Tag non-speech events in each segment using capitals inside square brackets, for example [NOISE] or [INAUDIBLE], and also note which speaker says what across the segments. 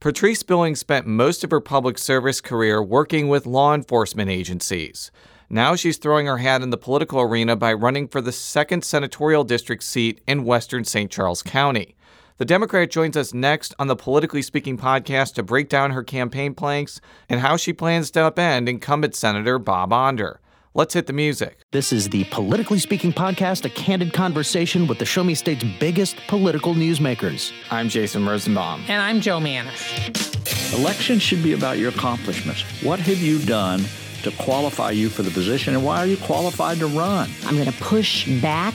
Speaker 1: Patrice Billings spent most of her public service career working with law enforcement agencies. Now she's throwing her hat in the political arena by running for the 2nd Senatorial District seat in western St. Charles County. The Democrat joins us next on the Politically Speaking podcast to break down her campaign planks and how she plans to upend incumbent Senator Bob Onder. Let's hit the music.
Speaker 2: This is the Politically Speaking podcast, a candid conversation with the Show Me State's biggest political newsmakers.
Speaker 1: I'm Jason Rosenbaum.
Speaker 3: And I'm Jo Mannies.
Speaker 4: Elections should be about your accomplishments. What have you done to qualify you for the position, and why are you qualified to run?
Speaker 5: I'm going to push back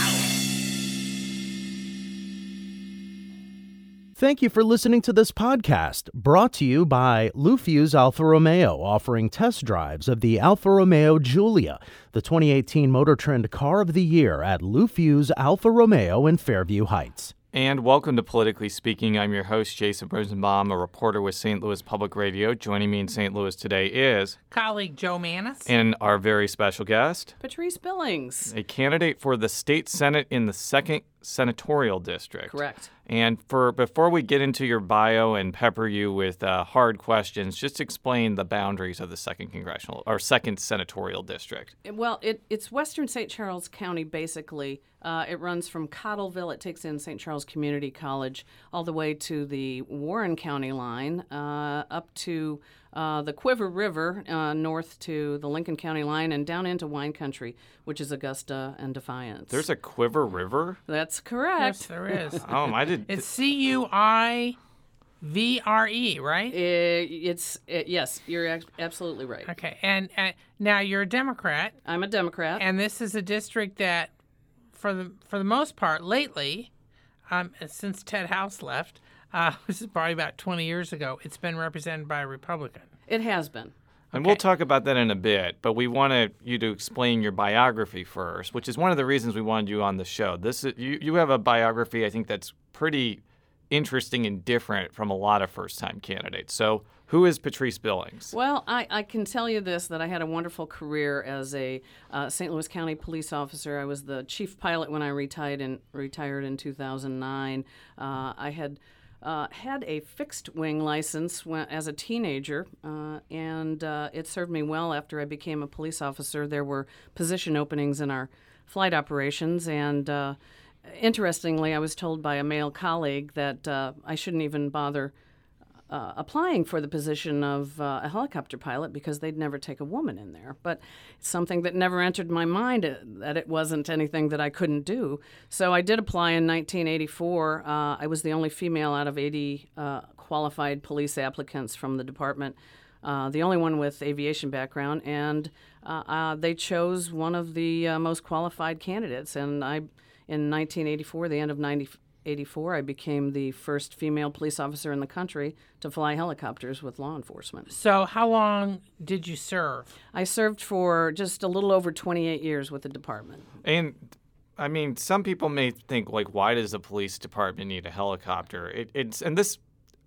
Speaker 2: Thank you for listening to this podcast, brought to you by Lou Fusz Alfa Romeo, offering test drives of the Alfa Romeo Giulia, the 2018 Motor Trend Car of the Year at Lou Fusz Alfa Romeo in Fairview Heights.
Speaker 1: And welcome to Politically Speaking. I'm your host, Jason Rosenbaum, a reporter with St. Louis Public Radio. Joining me in St. Louis today is
Speaker 3: colleague Jo Mannies
Speaker 1: and our very special guest,
Speaker 6: Patrice Billings,
Speaker 1: a candidate for the state senate in the second senatorial district.
Speaker 6: Correct.
Speaker 1: And for before we get into your bio and pepper you with uh, hard questions, just explain the boundaries of the second congressional or second senatorial district.
Speaker 6: Well, it, it's western St. Charles County, basically. Uh, it runs from Cottleville, it takes in St. Charles Community College, all the way to the Warren County line, uh, up to uh, the Cuivre River uh, north to the Lincoln County line and down into wine country, which is Augusta and Defiance.
Speaker 1: There's a Cuivre River?
Speaker 6: That's correct.
Speaker 3: Yes, there is. [LAUGHS]
Speaker 1: oh, I did.
Speaker 3: It's C U I V R E, right?
Speaker 6: It, it's it, yes, you're absolutely right.
Speaker 3: Okay, and uh, now you're a Democrat.
Speaker 6: I'm a Democrat,
Speaker 3: and this is a district that, for the for the most part, lately, um, since Ted House left, uh, [LAUGHS] this is probably about 20 years ago, it's been represented by a Republican.
Speaker 6: It has been.
Speaker 1: And okay. we'll talk about that in a bit, but we wanted you to explain your biography first, which is one of the reasons we wanted you on the show. This is, you, you have a biography I think that's pretty interesting and different from a lot of first-time candidates. So, who is Patrice Billings?
Speaker 6: Well, I, I can tell you this that I had a wonderful career as a uh, St. Louis County police officer. I was the chief pilot when I retired in retired in 2009. Uh, I had uh, had a fixed wing license when, as a teenager, uh, and uh, it served me well after I became a police officer. There were position openings in our flight operations, and uh, interestingly, I was told by a male colleague that uh, I shouldn't even bother uh, applying for the position of uh, a helicopter pilot because they'd never take a woman in there. But it's something that never entered my mind uh, that it wasn't anything that I couldn't do. So I did apply in 1984. Uh, I was the only female out of 80 uh, qualified police applicants from the department. The only one with aviation background, and they chose one of the most qualified candidates. And I, in 1984, the end of 1984, I became the first female police officer in the country to fly helicopters with law enforcement.
Speaker 3: So, how long did you serve?
Speaker 6: I served for just a little over 28 years with the department.
Speaker 1: And I mean, some people may think like, why does the police department need a helicopter? It, it's and this,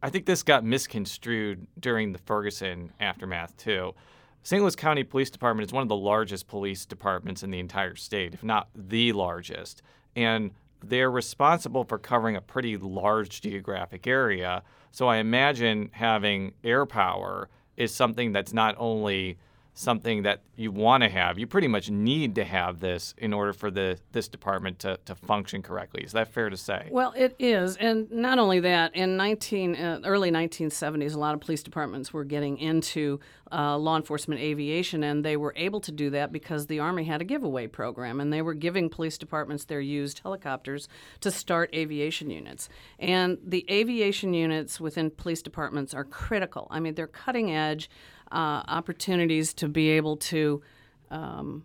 Speaker 1: I think this got misconstrued during the Ferguson aftermath too. St. Louis County Police Department is one of the largest police departments in the entire state, if not the largest. And they're responsible for covering a pretty large geographic area. So I imagine having air power is something that's not only something that you want to have. You pretty much need to have this in order for the this department to, to function correctly. Is that fair to say?
Speaker 6: Well, it is, and not only that. In 19 uh, early 1970s, a lot of police departments were getting into uh, law enforcement aviation, and they were able to do that because the Army had a giveaway program, and they were giving police departments their used helicopters to start aviation units. And the aviation units within police departments are critical. I mean, they're cutting edge uh, opportunities to be able to um,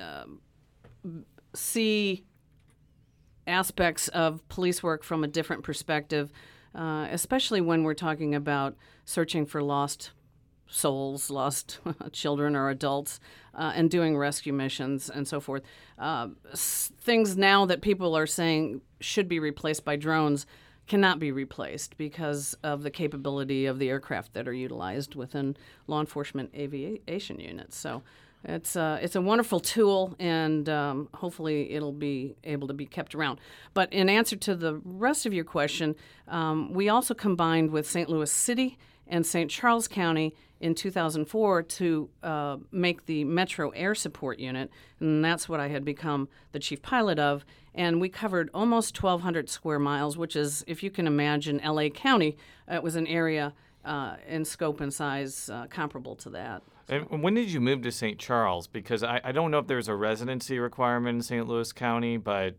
Speaker 6: uh, see aspects of police work from a different perspective, uh, especially when we're talking about searching for lost souls, lost [LAUGHS] children or adults, uh, and doing rescue missions and so forth. Uh, s- things now that people are saying should be replaced by drones cannot be replaced because of the capability of the aircraft that are utilized within law enforcement aviation units. So it's uh, it's a wonderful tool, and um, hopefully it'll be able to be kept around. But in answer to the rest of your question, um, we also combined with St. Louis City and St. Charles County in 2004 to uh, make the Metro Air Support Unit, and that's what I had become the chief pilot of. And we covered almost 1,200 square miles, which is, if you can imagine, LA County. It was an area uh, in scope and size uh, comparable to that.
Speaker 1: And when did you move to St. Charles? Because I, I don't know if there's a residency requirement in St. Louis County, but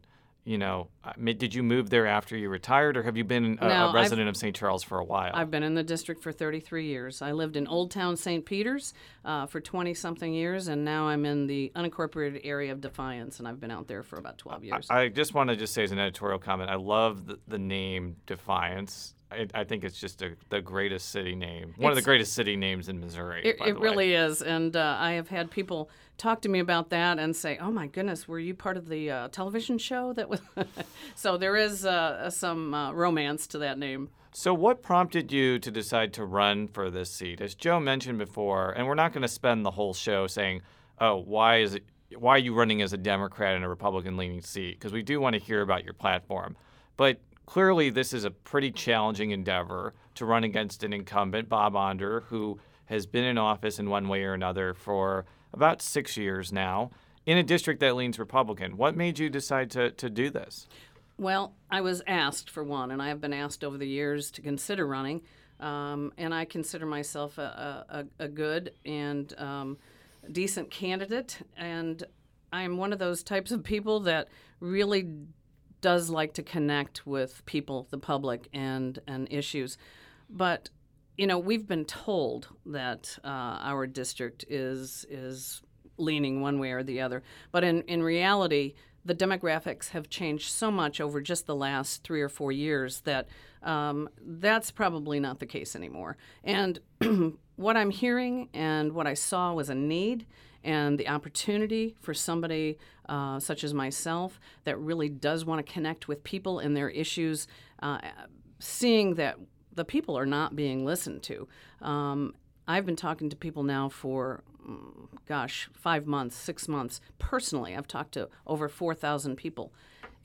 Speaker 1: you know, did you move there after you retired, or have you been a,
Speaker 6: No,
Speaker 1: a resident
Speaker 6: I've-
Speaker 1: of St. Charles for a while?
Speaker 6: I've been in the district for 33 years. I lived in Old Town St. Peters uh, for 20 something years, and now I'm in the unincorporated area of Defiance, and I've been out there for about 12 years.
Speaker 1: I just want to just say as an editorial comment, I love the, the name Defiance. I, I think it's just a, the greatest city name, one of the greatest city names in Missouri.
Speaker 6: It,
Speaker 1: by
Speaker 6: it
Speaker 1: the way.
Speaker 6: really is, and uh, I have had people talk to me about that and say, "Oh my goodness, were you part of the uh, television show that was?" [LAUGHS] so there is uh, some uh, romance to that name.
Speaker 1: So, what prompted you to decide to run for this seat? As Joe mentioned before, and we're not going to spend the whole show saying, "Oh, why is it? Why are you running as a Democrat in a Republican-leaning seat?" Because we do want to hear about your platform. But clearly, this is a pretty challenging endeavor to run against an incumbent, Bob Onder, who has been in office in one way or another for about six years now in a district that leans Republican. What made you decide to, to do this?
Speaker 6: Well, I was asked for one, and I have been asked over the years to consider running. Um, and I consider myself a, a, a good and um, decent candidate. And I'm one of those types of people that really does like to connect with people, the public, and, and issues. But you know, we've been told that uh, our district is is leaning one way or the other, but in in reality, the demographics have changed so much over just the last three or four years that um, that's probably not the case anymore. And [CLEARS THROAT] what I'm hearing and what I saw was a need and the opportunity for somebody uh, such as myself that really does want to connect with people and their issues, uh, seeing that the people are not being listened to. Um, I've been talking to people now for, mm, gosh, five months, six months. Personally, I've talked to over 4,000 people.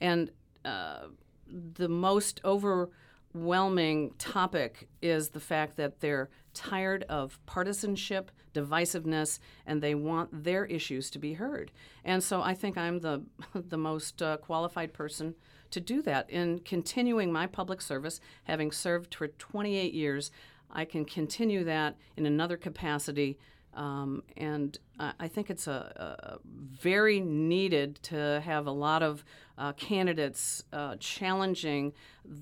Speaker 6: And uh, the most overwhelming topic is the fact that they're tired of partisanship, divisiveness, and they want their issues to be heard. And so I think I'm the, [LAUGHS] the most uh, qualified person to do that. In continuing my public service, having served for 28 years, I can continue that in another capacity. Um, and I I think it's a, a very needed to have a lot of uh, candidates uh, challenging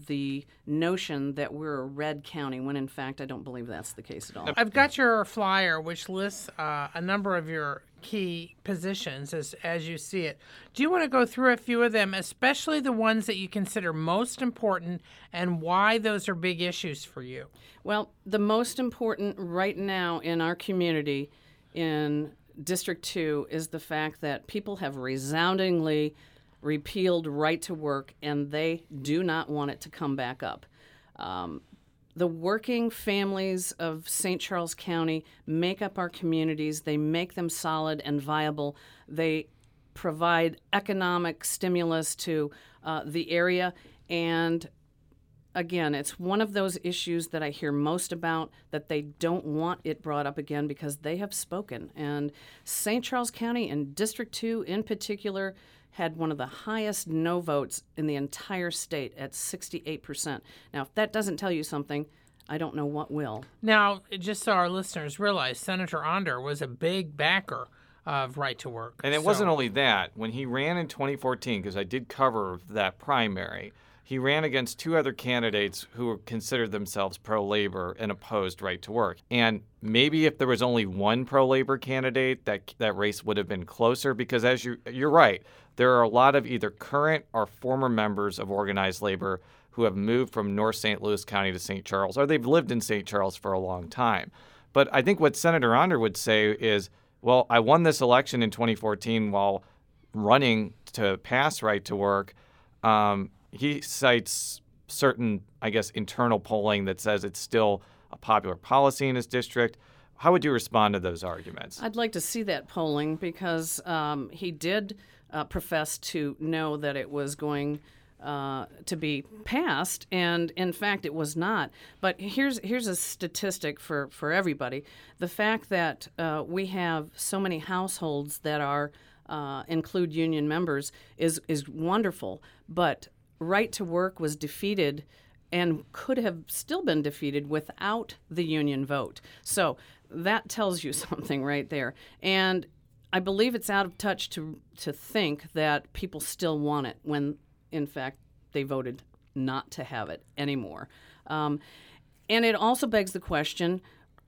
Speaker 6: the notion that we're a red county, when in fact I don't believe that's the case at all.
Speaker 3: I've got your flyer, which lists uh, a number of your key positions as as you see it. Do you want to go through a few of them, especially the ones that you consider most important, and why those are big issues for you?
Speaker 6: Well, the most important right now in our community in District 2 is the fact that people have resoundingly repealed right to work and they do not want it to come back up. Um, the working families of St. Charles County make up our communities. They make them solid and viable. They provide economic stimulus to uh, the area. And again, it's one of those issues that I hear most about that they don't want it brought up again because they have spoken. And St. Charles County and District 2 in particular had one of the highest no votes in the entire state at 68%. Now, if that doesn't tell you something, I don't know what will.
Speaker 3: Now, just so our listeners realize, Senator Onder was a big backer of right to work.
Speaker 1: And it
Speaker 3: So-
Speaker 1: wasn't only that. When he ran in 2014, because I did cover that primary, he ran against two other candidates who considered themselves pro labor and opposed right to work. And maybe if there was only one pro labor candidate, that that race would have been closer. Because as you you're right, there are a lot of either current or former members of organized labor who have moved from North St. Louis County to St. Charles, or they've lived in St. Charles for a long time. But I think what Senator Onder would say is, well, I won this election in 2014 while running to pass right to work. Um, he cites certain, I guess, internal polling that says it's still a popular policy in his district. How would you respond to those arguments?
Speaker 6: I'd like to see that polling because um, he did uh, profess to know that it was going uh, to be passed, and in fact, it was not. But here's here's a statistic for for everybody: the fact that uh, we have so many households that are uh, include union members is is wonderful. But right to work was defeated and could have still been defeated without the union vote. So that tells you [LAUGHS] something right there. And I believe it's out of touch to to think that people still want it when, in fact, they voted not to have it anymore. Um, and it also begs the question: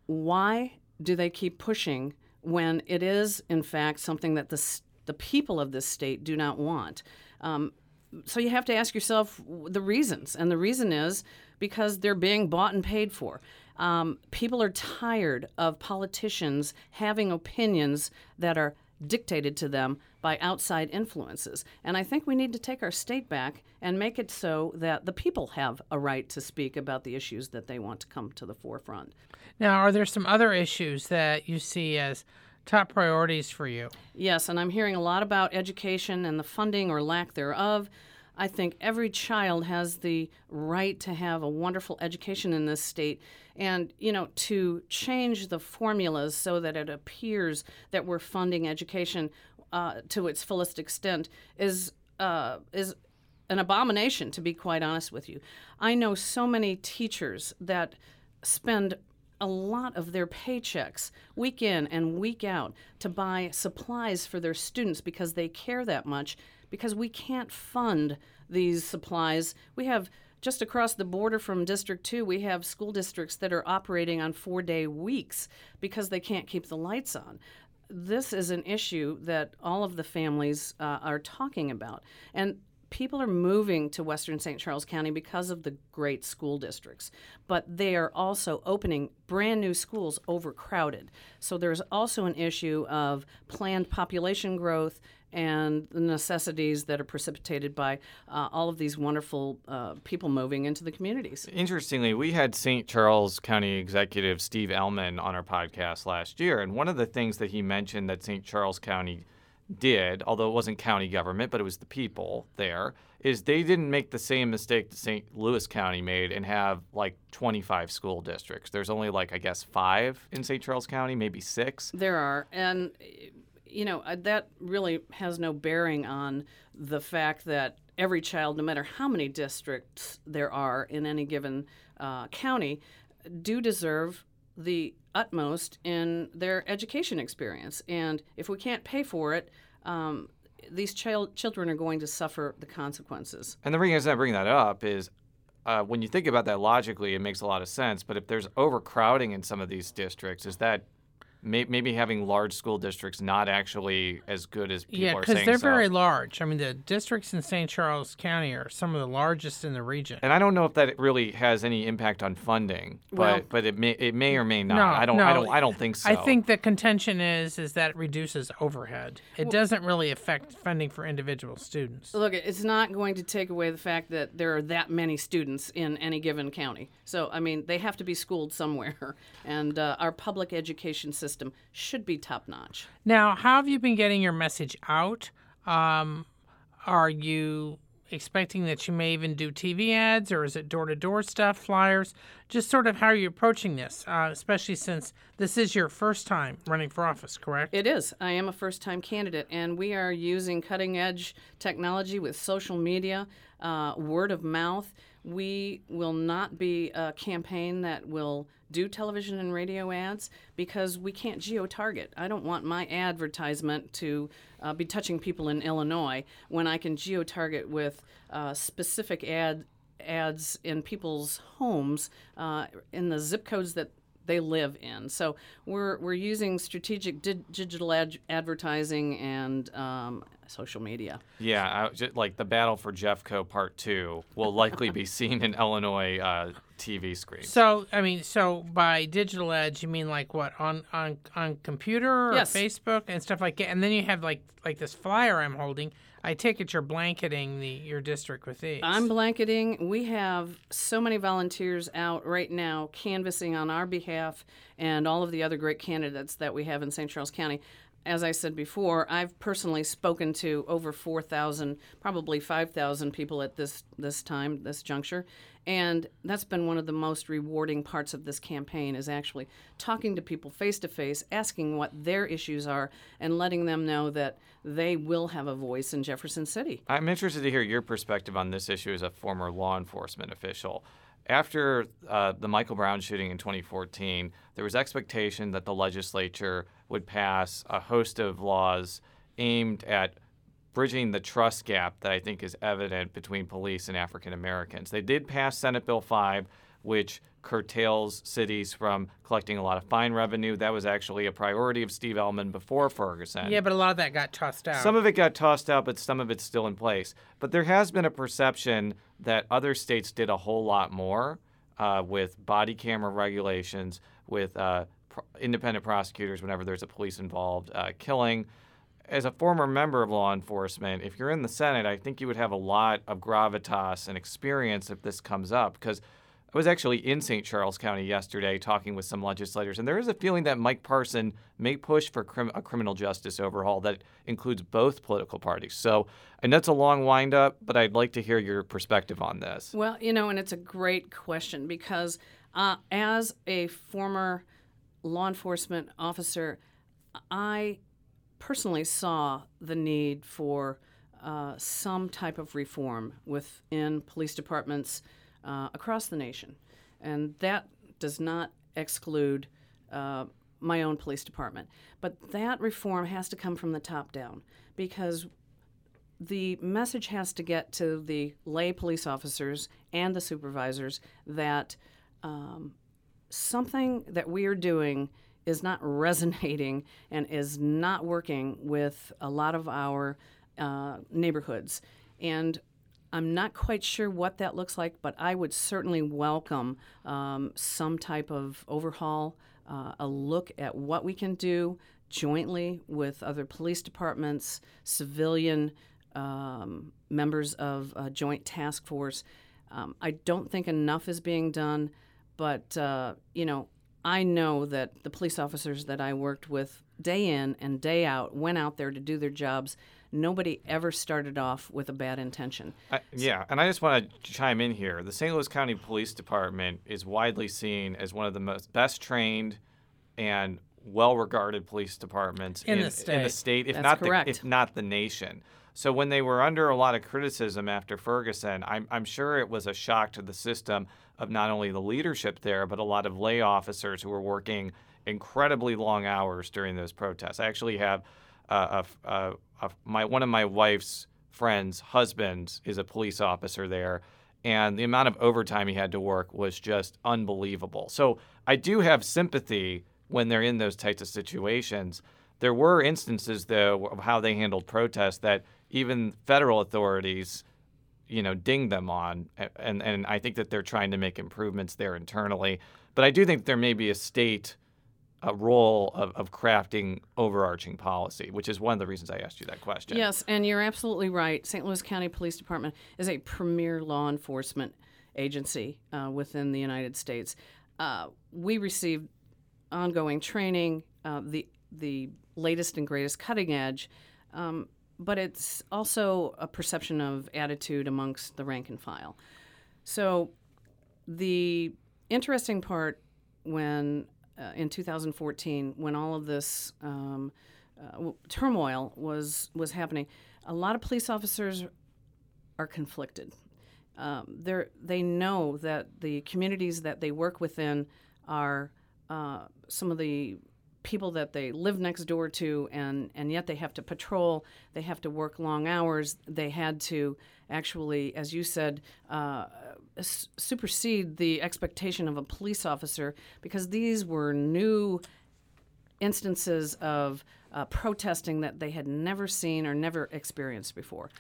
Speaker 6: Why do they keep pushing when it is, in fact, something that the the people of this state do not want? Um, so you have to ask yourself the reasons, and the reason is because they're being bought and paid for. Um, people are tired of politicians having opinions that are dictated to them by outside influences. And I think we need to take our state back and make it so that the people have a right to speak about the issues that they want to come to the forefront.
Speaker 3: Now, are there some other issues that you see as top priorities for you?
Speaker 6: Yes, and I'm hearing a lot about education and the funding or lack thereof. I think every child has the right to have a wonderful education in this state. And, you know, to change the formulas so that it appears that we're funding education uh, to its fullest extent is, uh, is an abomination, to be quite honest with you. I know so many teachers that spend a lot of their paychecks week in and week out to buy supplies for their students because they care that much because we can't fund these supplies. We have just across the border from District 2, we have school districts that are operating on four day weeks because they can't keep the lights on. This is an issue that all of the families uh, are talking about. And people are moving to Western St. Charles County because of the great school districts, but they are also opening brand new schools overcrowded. So there's also an issue of planned population growth and the necessities that are precipitated by uh, all of these wonderful uh, people moving into the communities.
Speaker 1: Interestingly, we had St. Charles County Executive Steve Ehlmann on our podcast last year, and one of the things that he mentioned that St. Charles County did, although it wasn't county government, but it was the people there, is they didn't make the same mistake that St. Louis County made and have like 25 school districts. There's only like, I guess, five in St. Charles County, maybe six.
Speaker 6: There are. And, you know, uh, that really has no bearing on the fact that every child, no matter how many districts there are in any given uh, county, do deserve the utmost in their education experience. And if we can't pay for it, um, these child, children are going to suffer the consequences.
Speaker 1: And the reason I bring that up is uh, when you think about that logically, it makes a lot of sense. But if there's overcrowding in some of these districts, is that may, maybe having large school districts not actually as good as people
Speaker 3: yeah,
Speaker 1: are
Speaker 3: because
Speaker 1: saying.
Speaker 3: they're
Speaker 1: so.
Speaker 3: very large. I mean, the districts in St. Charles County are some of the largest in the region.
Speaker 1: And I don't know if that really has any impact on funding, but
Speaker 6: Well-
Speaker 1: but it may it may or may not.
Speaker 3: No,
Speaker 1: I don't
Speaker 3: no,
Speaker 1: I don't I don't think so.
Speaker 3: I think the contention is is that it reduces overhead. It doesn't really affect funding for individual students.
Speaker 6: Look, it's not going to take away the fact that there are that many students in any given county. So, I mean, they have to be schooled somewhere, [LAUGHS] and uh, our public education system should be top notch.
Speaker 3: Now, how have you been getting your message out? Um, are you expecting that you may even do TV ads, or is it door to door stuff, flyers? Just sort of how are you approaching this, uh, especially since this is your first time running for office, correct?
Speaker 6: It is. I am a first time candidate, and we are using cutting edge technology with social media, uh, word of mouth. We will not be a campaign that will do television and radio ads because we can't geo target. I don't want my advertisement to uh, be touching people in Illinois when I can geo target with uh, specific ad ads in people's homes uh, in the zip codes that they live in. So we're, we're using strategic di- digital ad- advertising and um, social media.
Speaker 1: Yeah, I, just, like the battle for Jeffco Part Two will likely be [LAUGHS] seen in Illinois uh, TV screens.
Speaker 3: So, I mean, so by digital edge, you mean like what on on on computer or
Speaker 6: Yes.
Speaker 3: Facebook and stuff like that, and then you have like like this flyer I'm holding. I take it you're blanketing the your district with these.
Speaker 6: I'm blanketing. We have so many volunteers out right now canvassing on our behalf and all of the other great candidates that we have in St. Charles County. As I said before, I've personally spoken to over 4,000, probably 5,000 people at this this time, this juncture, and that's been one of the most rewarding parts of this campaign is actually talking to people face to face, asking what their issues are, and letting them know that they will have a voice in Jefferson City.
Speaker 1: I'm interested to hear your perspective on this issue as a former law enforcement official. After uh, the Michael Brown shooting in 2014, there was expectation that the legislature would pass a host of laws aimed at bridging the trust gap that I think is evident between police and African Americans. They did pass Senate Bill 5, which curtails cities from collecting a lot of fine revenue. That was actually a priority of Steve Ehlmann before Ferguson.
Speaker 3: yeah, but a lot of that got tossed out.
Speaker 1: Some of it got tossed out, but some of it's still in place. But there has been a perception that other states did a whole lot more uh, with body camera regulations, with uh, independent prosecutors whenever there's a police involved uh, killing. As a former member of law enforcement, if you're in the Senate, I think you would have a lot of gravitas and experience if this comes up because I was actually in St. Charles County yesterday talking with some legislators, and there is a feeling that Mike Parson may push for crim- a criminal justice overhaul that includes both political parties. So, and that's a long windup, but I'd like to hear your perspective on this.
Speaker 6: Well, you know, and it's a great question because uh, as a former law enforcement officer, I personally saw the need for uh, some type of reform within police departments uh, across the nation. And that does not exclude uh, my own police department. But that reform has to come from the top down because the message has to get to the lay police officers and the supervisors that um, something that we are doing is not resonating and is not working with a lot of our uh, neighborhoods. And I'm not quite sure what that looks like, but I would certainly welcome um, some type of overhaul, uh, a look at what we can do jointly with other police departments, civilian um, members of a joint task force. Um, I don't think enough is being done, but uh, you know, I know that the police officers that I worked with day in and day out went out there to do their jobs. Nobody ever started off with a bad intention.
Speaker 1: I, yeah, and I just want to chime in here. The St. Louis County Police Department is widely seen as one of the most best trained and well-regarded police departments
Speaker 3: In the state.
Speaker 1: in
Speaker 3: state.
Speaker 1: the state, if
Speaker 6: That's
Speaker 1: not
Speaker 6: correct.
Speaker 1: the if not the nation. So when they were under a lot of criticism after Ferguson, I'm, I'm sure it was a shock to the system of not only the leadership there, but a lot of lay officers who were working incredibly long hours during those protests. I actually have uh, a, my one of my wife's friends' husbands is a police officer there, and the amount of overtime he had to work was just unbelievable. So I do have sympathy when they're in those types of situations. There were instances, though, of how they handled protests that even federal authorities, you know, dinged them on, and and I think that they're trying to make improvements there internally. But I do think there may be a state a role of, of crafting overarching policy, which is one of the reasons I asked you that question.
Speaker 6: Yes, and you're absolutely right. St. Louis County Police Department is a premier law enforcement agency uh, within the United States. Uh, we receive ongoing training, uh, the the latest and greatest cutting edge, um, but it's also a perception of attitude amongst the rank and file. So, the interesting part when uh, in 2014, when all of this um, uh, turmoil was was happening, a lot of police officers are conflicted. Um, they they know that the communities that they work within are uh, some of the people that they live next door to, and and yet they have to patrol. They have to work long hours. They had to actually, as you said. Uh, supersede the expectation of a police officer because these were new instances of uh, protesting that they had never seen or never experienced before.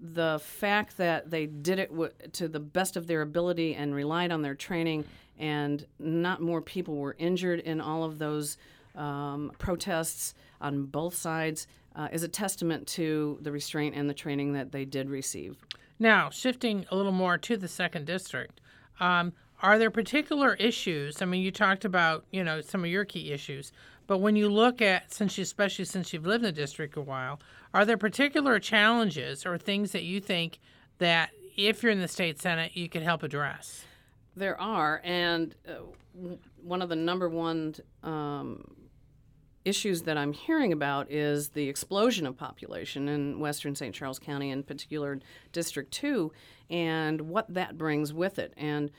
Speaker 6: The fact that they did it w- to the best of their ability and relied on their training, and not more people were injured in all of those um, protests on both sides, uh, is a testament to the restraint and the training that they did receive.
Speaker 3: Now, shifting a little more to the second district, um, are there particular issues? I mean, you talked about you know some of your key issues, but when you look at since you, especially since you've lived in the district a while, are there particular challenges or things that you think that if you're in the state senate you could help address?
Speaker 6: There are, and uh, one of the number one um, issues that I'm hearing about is the explosion of population in western St. Charles County, in particular District 2, and what that brings with it. And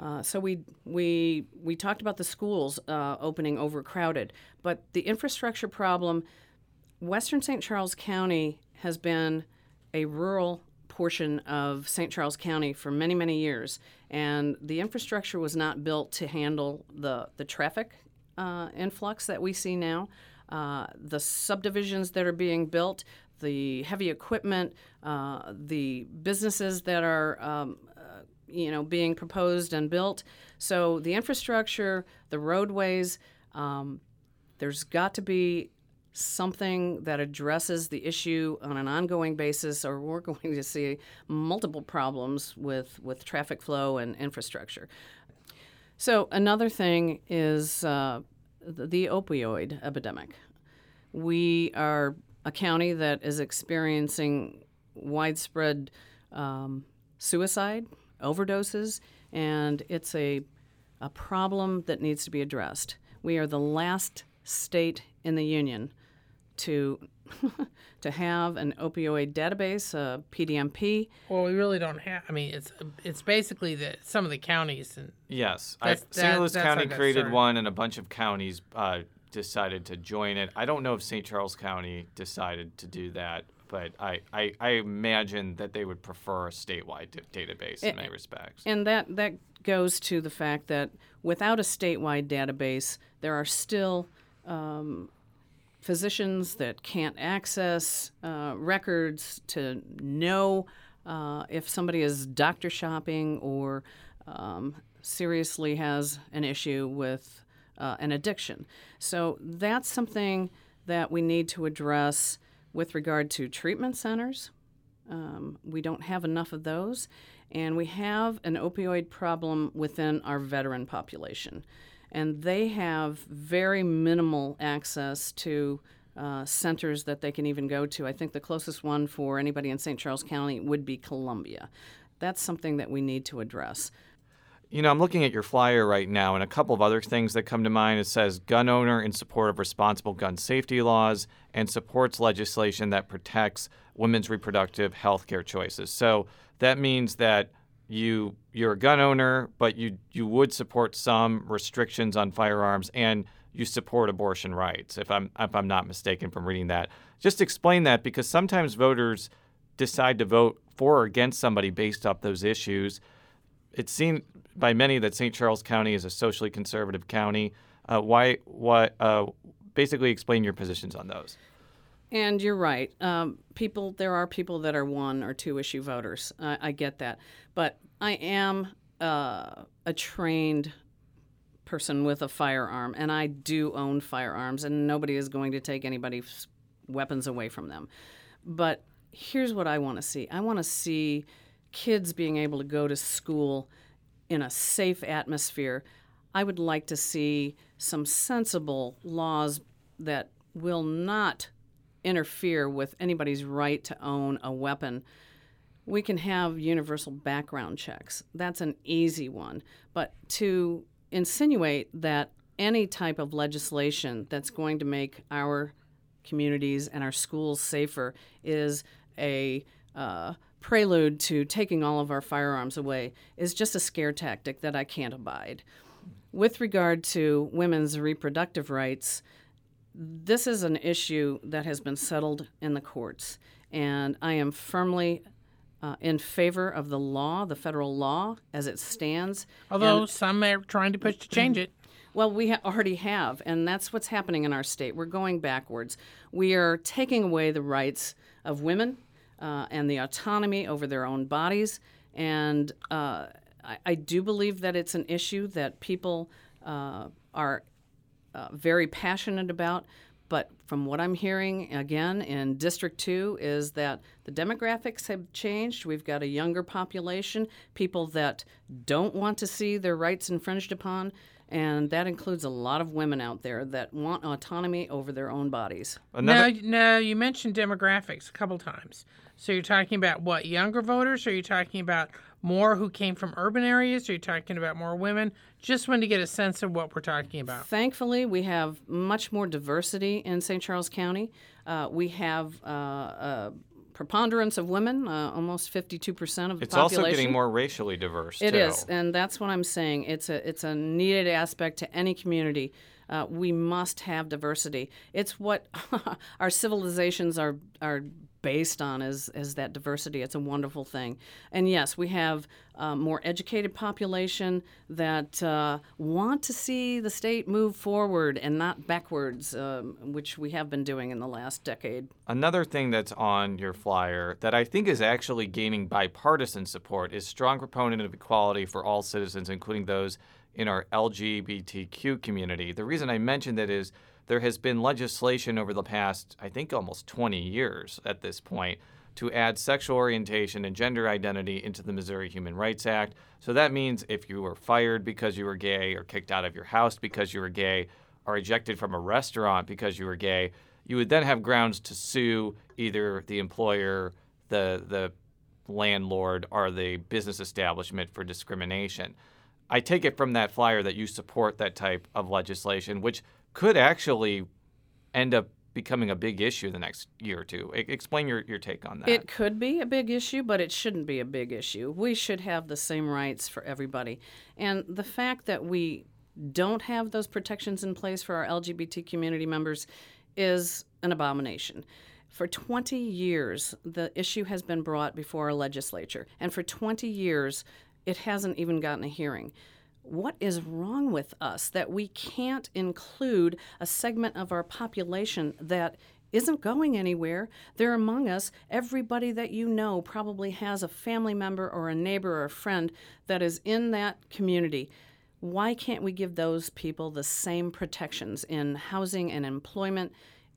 Speaker 6: uh, so we we we talked about the schools uh, opening overcrowded, but the infrastructure problem. Western St. Charles County has been a rural portion of St. Charles County for many many years, and the infrastructure was not built to handle the the traffic uh, influx that we see now. Uh, the subdivisions that are being built, the heavy equipment, uh, the businesses that are um, you know being proposed and built. So the infrastructure, the roadways, um, there's got to be something that addresses the issue on an ongoing basis, or we're [LAUGHS] going to see multiple problems with with traffic flow and infrastructure. So another thing is uh, the, opioid epidemic. We are a county that is experiencing widespread um, suicide overdoses, and it's a, a problem that needs to be addressed. We are the last state in the union to [LAUGHS] to have an opioid database, a PDMP.
Speaker 3: Well, we really don't have. I mean, it's it's basically the some of the counties and
Speaker 1: yes, I, St. Louis County created one, and a bunch of counties uh, decided to join it. I don't know if St. Charles County decided to do that but I, I, I, imagine that they would prefer a statewide d- database in many respects.
Speaker 6: And that, that goes to the fact that without a statewide database, there are still um, physicians that can't access uh, records to know uh, if somebody is doctor shopping or um, seriously has an issue with uh, an addiction. So that's something that we need to address with regard to treatment centers, um, we don't have enough of those, and we have an opioid problem within our veteran population. And they have very minimal access to uh, centers that they can even go to. I think the closest one for anybody in St. Charles County would be Columbia. That's something that we need to address.
Speaker 1: You know, I'm looking at your flyer right now, and a couple of other things that come to mind. It says gun owner in support of responsible gun safety laws and supports legislation that protects women's reproductive health care choices. So that means that you you're a gun owner, but you you would support some restrictions on firearms and you support abortion rights. If I'm if I'm not mistaken from reading that, just explain that because sometimes voters decide to vote for or against somebody based off those issues. It's seen by many that St. Charles County is a socially conservative county. Uh, why? What? Uh, basically, explain your positions on those.
Speaker 6: And you're right. Um, people, there are people that are one or two issue voters. I, I get that, but I am uh, a trained person with a firearm, and I do own firearms, and nobody is going to take anybody's weapons away from them. But here's what I want to see: I want to see kids being able to go to school in a safe atmosphere, I would like to see some sensible laws that will not interfere with anybody's right to own a weapon. We can have universal background checks. That's an easy one. But to insinuate that any type of legislation that's going to make our communities and our schools safer is a uh, prelude to taking all of our firearms away is just a scare tactic that I can't abide. With regard to women's reproductive rights, this is an issue that has been settled in the courts, and I am firmly uh, in favor of the law, the federal law as it stands.
Speaker 3: Although and, some are trying to push to change it. [CLEARS THROAT]
Speaker 6: Well, we ha- already have, and that's what's happening in our state. We're going backwards. We are taking away the rights of women uh, and the autonomy over their own bodies. And uh, I, I, do believe that it's an issue that people uh, are uh, very passionate about. But from what I'm hearing again in District 2 is that the demographics have changed. We've got a younger population, people that don't want to see their rights infringed upon. And that includes a lot of women out there that want autonomy over their own bodies.
Speaker 3: Another... Now, now, you mentioned demographics a couple times. So you're talking about what, younger voters? Or are you talking about more who came from urban areas? Are you talking about more women? Just wanted to get a sense of what we're talking about.
Speaker 6: Thankfully, we have much more diversity in St. Charles County. Uh, we have uh, a preponderance of women, uh, almost 52% of the
Speaker 1: it's
Speaker 6: population.
Speaker 1: It's also getting more racially diverse.
Speaker 6: It
Speaker 1: too.
Speaker 6: is, and that's what I'm saying. It's a it's a needed aspect to any community. Uh, we must have diversity. It's what [LAUGHS] our civilizations are are based on is, is that diversity. It's a wonderful thing. And yes, we have a more educated population that uh, want to see the state move forward and not backwards, um, which we have been doing in the last decade.
Speaker 1: Another thing that's on your flyer that I think is actually gaining bipartisan support is strong proponent of equality for all citizens, including those in our LGBTQ community. The reason I mention that is there has been legislation over the past, I think, almost 20 years at this point to add sexual orientation and gender identity into the Missouri Human Rights Act. So that means if you were fired because you were gay, or kicked out of your house because you were gay, or ejected from a restaurant because you were gay, you would then have grounds to sue either the employer, the the landlord, or the business establishment for discrimination. I take it from that flyer that you support that type of legislation, which could actually end up becoming a big issue the next year or two. I- explain your, your take on that.
Speaker 6: It could be a big issue, but it shouldn't be a big issue. We should have the same rights for everybody. And the fact that we don't have those protections in place for our LGBT community members is an abomination. For 20 years, the issue has been brought before our legislature, and for 20 years, it hasn't even gotten a hearing what is wrong with us that we can't include a segment of our population that isn't going anywhere. They're among us. Everybody that you know probably has a family member or a neighbor or a friend that is in that community. Why can't we give those people the same protections in housing and employment?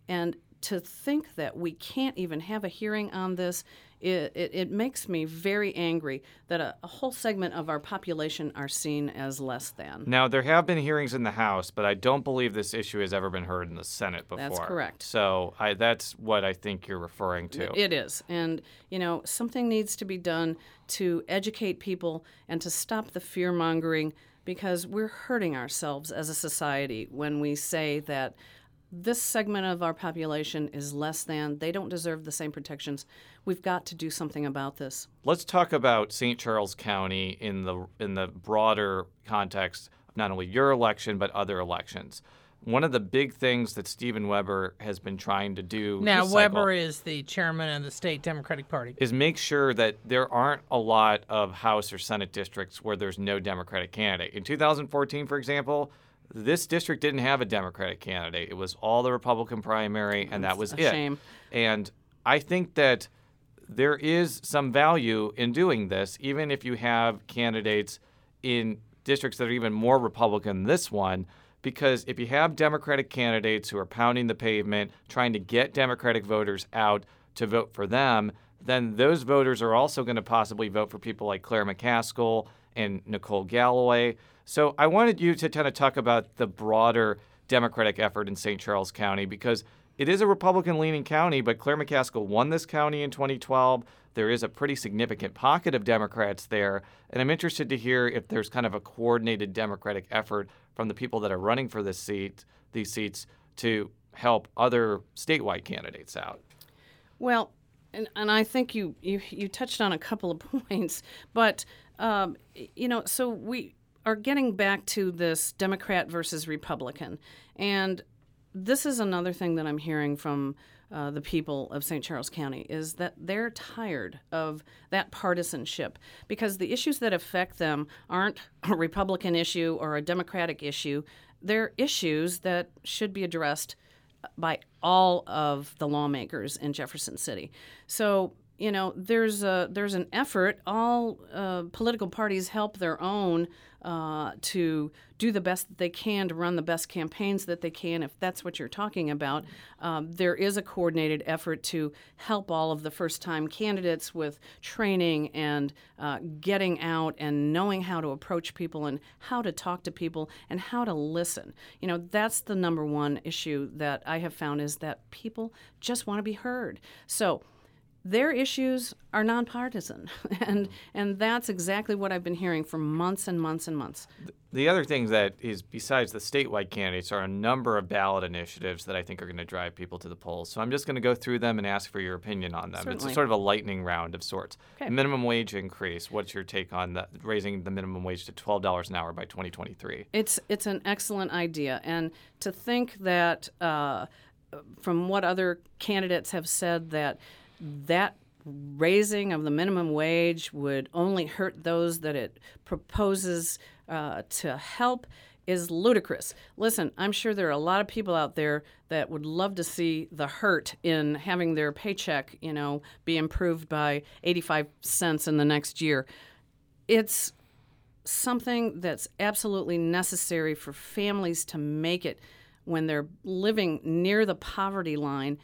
Speaker 6: And to think that we can't even have a hearing on this it, it, it, makes me very angry that a, a, whole segment of our population are seen as less than.
Speaker 1: Now, there have been hearings in the House, but I don't believe this issue has ever been heard in the Senate before.
Speaker 6: That's correct.
Speaker 1: So I, that's what I think you're referring to.
Speaker 6: It is. And, you know, something needs to be done to educate people and to stop the fear mongering because we're hurting ourselves as a society when we say that this segment of our population is less than. They don't deserve the same protections. We've got to do something about this.
Speaker 1: Let's talk about St. Charles County in the in the broader context of not only your election but other elections. One of the big things that Stephen Webber has been trying to do
Speaker 3: now, Webber is the chairman of the state Democratic Party,
Speaker 1: is make sure that there aren't a lot of House or Senate districts where there's no Democratic candidate. In 2014, for example, this district didn't have a Democratic candidate. It was all the Republican primary, and that was it.
Speaker 6: Shame.
Speaker 1: And I think that there is some value in doing this, even if you have candidates in districts that are even more Republican than this one. Because if you have Democratic candidates who are pounding the pavement, trying to get Democratic voters out to vote for them, then those voters are also going to possibly vote for people like Claire McCaskill and Nicole Galloway. So I wanted you to kind of talk about the broader Democratic effort in St. Charles County because it is a Republican leaning county, but Claire McCaskill won this county in 2012. There is a pretty significant pocket of Democrats there. And I'm interested to hear if there's kind of a coordinated Democratic effort from the people that are running for this seat, these seats, to help other statewide candidates out.
Speaker 6: Well, and, and I think you, you, you touched on a couple of [LAUGHS] points, but um, you know, so we are getting back to this Democrat versus Republican. And this is another thing that I'm hearing from uh, the people of St. Charles County is that they're tired of that partisanship because the issues that affect them aren't a Republican issue or a Democratic issue. they're issues that should be addressed by all of the lawmakers in Jefferson City. So you know, there's a there's an effort. All uh, political parties help their own uh, to do the best that they can to run the best campaigns that they can. If that's what you're talking about, um, there is a coordinated effort to help all of the first-time candidates with training and uh, getting out and knowing how to approach people and how to talk to people and how to listen. You know, that's the number one issue that I have found is that people just want to be heard. So their issues are nonpartisan, [LAUGHS] and and that's exactly what I've been hearing for months and months and months.
Speaker 1: The other thing that is, besides the statewide candidates, are a number of ballot initiatives that I think are going to drive people to the polls. So I'm just going to go through them and ask for your opinion on them.
Speaker 6: Certainly.
Speaker 1: It's sort of a lightning round of sorts.
Speaker 6: Okay.
Speaker 1: Minimum wage increase. What's your take on that? Raising the minimum wage to twelve dollars an hour by 2023.
Speaker 6: It's it's an excellent idea, and to think that uh, from what other candidates have said that that raising of the minimum wage would only hurt those that it proposes uh, to help is ludicrous. Listen, I'm sure there are a lot of people out there that would love to see the hurt in having their paycheck, you know, be improved by 85 cents in the next year. It's something that's absolutely necessary for families to make it when they're living near the poverty line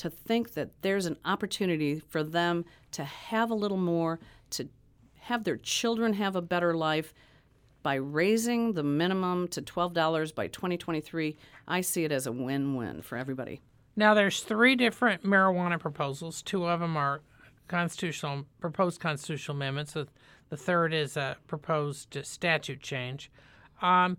Speaker 6: to think that there's an opportunity for them to have a little more, to have their children have a better life. By raising the minimum to $12 by 2023, I see it as a win win for everybody.
Speaker 3: Now, there's three different marijuana proposals. Two of them are constitutional, proposed constitutional amendments. The, the third is a proposed statute change. Um,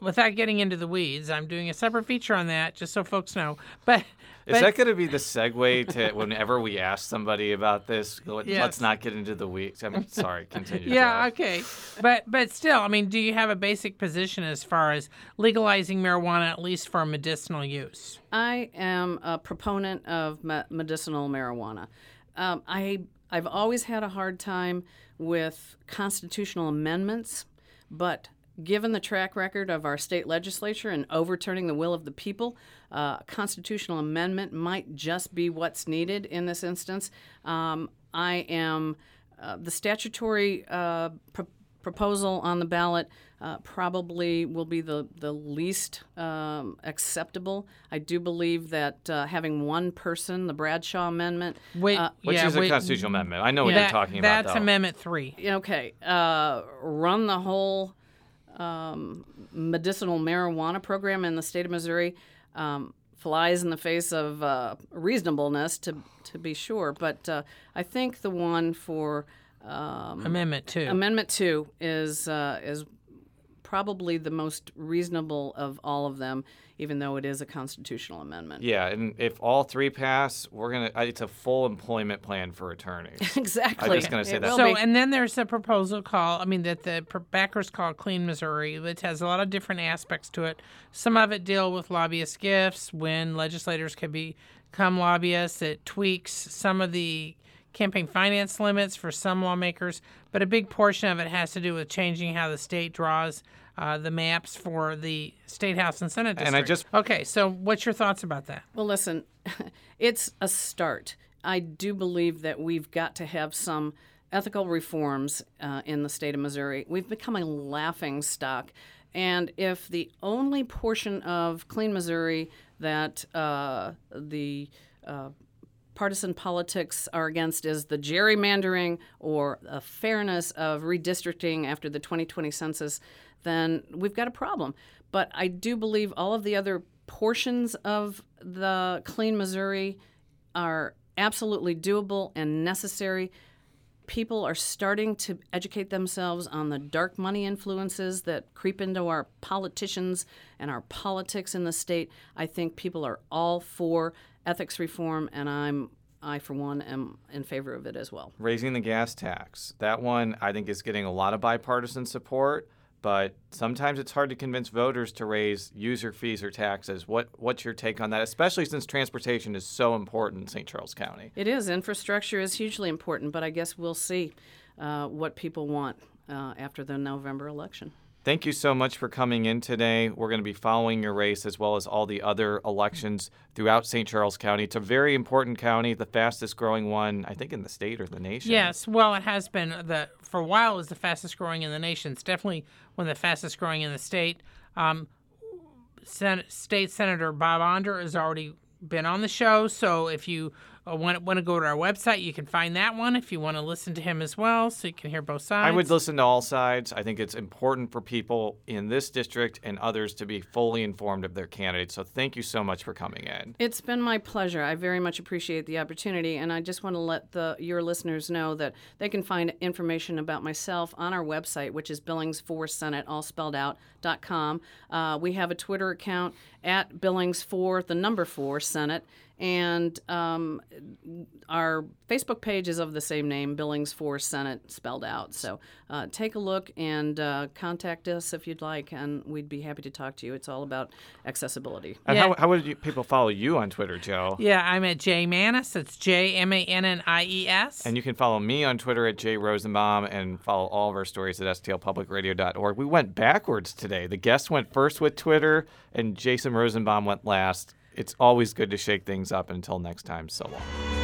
Speaker 3: without getting into the weeds, I'm doing a separate feature on that, just so folks know. But
Speaker 1: Is
Speaker 3: but-
Speaker 1: that going to be the segue to whenever we ask somebody about this? Let,
Speaker 3: Yes.
Speaker 1: Let's not get into the weeds. I'm [LAUGHS] sorry. Continue.
Speaker 3: yeah, okay. But but still, I mean, do you have a basic position as far as legalizing marijuana at least for medicinal use?
Speaker 6: I am a proponent of me- medicinal marijuana. Um, I I've always had a hard time with constitutional amendments, but given the track record of our state legislature in overturning the will of the people, uh, a constitutional amendment might just be what's needed in this instance. Um, I am uh, the statutory uh, pro- proposal on the ballot uh, probably will be the, the least um, acceptable. I do believe that uh, having one person, the Bradshaw Amendment,
Speaker 3: Wait,
Speaker 6: uh,
Speaker 1: Which
Speaker 3: yeah,
Speaker 1: is a
Speaker 3: wait,
Speaker 1: constitutional amendment. I know what you're talking about.
Speaker 3: That's
Speaker 1: though.
Speaker 3: Amendment Three.
Speaker 6: okay, uh, run the whole um, medicinal marijuana program in the state of Missouri um, flies in the face of uh, reasonableness, to to be sure. But uh, I think the one for um,
Speaker 3: Amendment Two.
Speaker 6: Amendment Two is uh, is probably the most reasonable of all of them, even though it is a constitutional amendment.
Speaker 1: Yeah, and if all three pass, we're gonna. uh, It's a full employment plan for attorneys. [LAUGHS]
Speaker 6: exactly.
Speaker 1: I'm just gonna say
Speaker 6: It
Speaker 1: that.
Speaker 3: so,
Speaker 6: be.
Speaker 3: and then there's a proposal called, I mean, that the backers call Clean Missouri, which has a lot of different aspects to it. Some of it deal with lobbyist gifts, when legislators can become lobbyists. It tweaks some of the campaign finance limits for some lawmakers, but a big portion of it has to do with changing how the state draws uh, the maps for the state house and senate districts.
Speaker 1: And I just-
Speaker 3: okay. So, what's your thoughts about that?
Speaker 6: Well, listen, [LAUGHS] it's a start. I do believe that we've got to have some ethical reforms uh, in the state of Missouri. We've become a laughing stock. And if the only portion of Clean Missouri that uh, the uh, partisan politics are against is the gerrymandering or fairness of redistricting after the 2020 census, then we've got a problem. But I do believe all of the other portions of the Clean Missouri are absolutely doable and necessary. People are starting to educate themselves on the dark money influences that creep into our politicians and our politics in the state. I think people are all for ethics reform, and I'm I, for one, am in favor of it as well.
Speaker 1: Raising the gas tax. That one I think is getting a lot of bipartisan support, but sometimes it's hard to convince voters to raise user fees or taxes. What what's your take on that? Especially since transportation is so important in St. Charles County.
Speaker 6: It is. Infrastructure is hugely important, but I guess we'll see uh, what people want uh, after the November election.
Speaker 1: Thank you so much for coming in today. We're going to be following your race as well as all the other elections throughout St. Charles County. It's a very important county, the fastest growing one, I think, in the state or the nation.
Speaker 3: Yes, well, it has been the for a while was the fastest growing in the nation. It's definitely one of the fastest growing in the state. Um, Sen- State Senator Bob Onder has already been on the show, so if you want, want to go to our website, you can find that one if you want to listen to him as well, so you can hear both sides.
Speaker 1: I would listen to all sides. I think it's important for people in this district and others to be fully informed of their candidates. So thank you so much for coming in.
Speaker 6: It's been my pleasure. I very much appreciate the opportunity, and I just want to let the your listeners know that they can find information about myself on our website, which is Billings for Senate, all spelled out. dot com. Uh, we have a Twitter account at Billings for the number four Senate, and um, our Facebook page is of the same name, Billings for Senate, spelled out. So uh, take a look and uh, contact us if you'd like, and we'd be happy to talk to you. It's all about accessibility.
Speaker 1: And
Speaker 3: Yeah.
Speaker 1: how, how would you, people follow you on Twitter, Jo?
Speaker 3: Yeah, I'm at J Mannies. It's J M A N N I E S.
Speaker 1: And you can follow me on Twitter at Jay Rosenbaum and follow all of our stories at stlpublicradio.org. We went backwards today. The guest went first with Twitter, and Jason Rosenbaum went last. It's always good to shake things up. Until next time, so long.